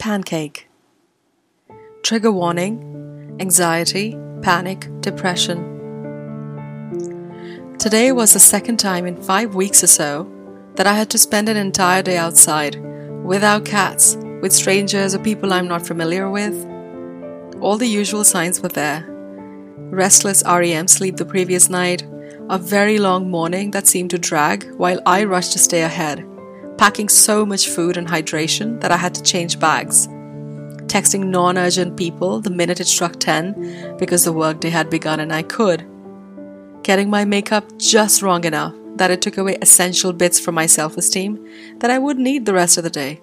Pancake. Trigger warning anxiety, panic, depression. Today was the second time in five weeks or so that I had to spend an entire day outside, without cats, with strangers or people I'm not familiar with. All the usual signs were there restless REM sleep the previous night, a very long morning that seemed to drag while I rushed to stay ahead packing so much food and hydration that I had to change bags. Texting non urgent people the minute it struck 10 because the workday had begun and I could. Getting my makeup just wrong enough that it took away essential bits from my self esteem that I would need the rest of the day.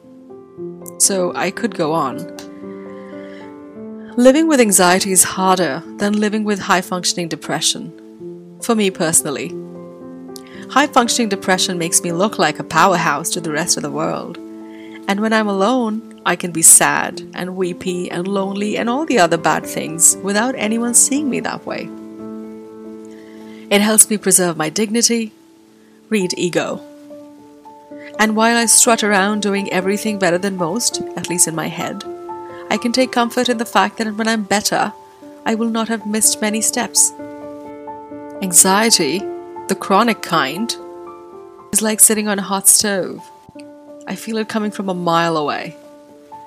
So I could go on. Living with anxiety is harder than living with high functioning depression. For me personally. High functioning depression makes me look like a powerhouse to the rest of the world. And when I'm alone, I can be sad and weepy and lonely and all the other bad things without anyone seeing me that way. It helps me preserve my dignity. Read ego. And while I strut around doing everything better than most, at least in my head, I can take comfort in the fact that when I'm better, I will not have missed many steps. Anxiety the chronic kind is like sitting on a hot stove. I feel it coming from a mile away.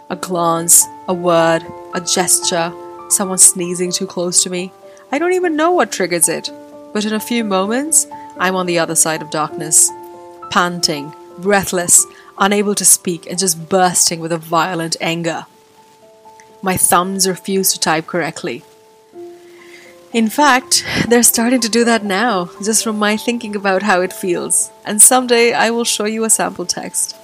A glance, a word, a gesture, someone sneezing too close to me. I don't even know what triggers it, but in a few moments, I'm on the other side of darkness, panting, breathless, unable to speak, and just bursting with a violent anger. My thumbs refuse to type correctly. In fact, they're starting to do that now, just from my thinking about how it feels. And someday I will show you a sample text.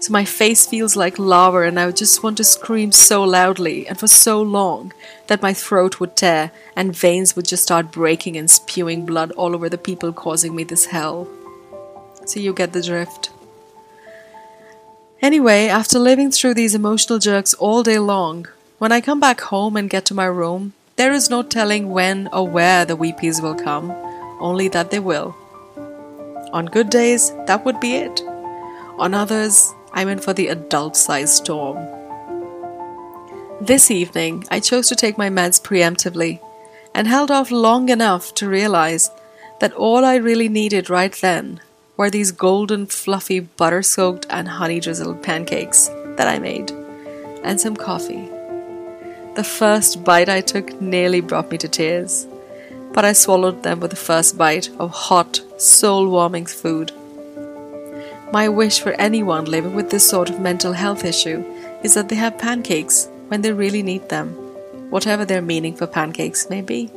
So my face feels like lava, and I just want to scream so loudly and for so long that my throat would tear and veins would just start breaking and spewing blood all over the people causing me this hell. So you get the drift. Anyway, after living through these emotional jerks all day long, when I come back home and get to my room, there is no telling when or where the weepies will come, only that they will. On good days, that would be it. On others, I'm in for the adult sized storm. This evening, I chose to take my meds preemptively and held off long enough to realize that all I really needed right then were these golden, fluffy, butter soaked, and honey drizzled pancakes that I made, and some coffee. The first bite I took nearly brought me to tears, but I swallowed them with the first bite of hot, soul warming food. My wish for anyone living with this sort of mental health issue is that they have pancakes when they really need them, whatever their meaning for pancakes may be.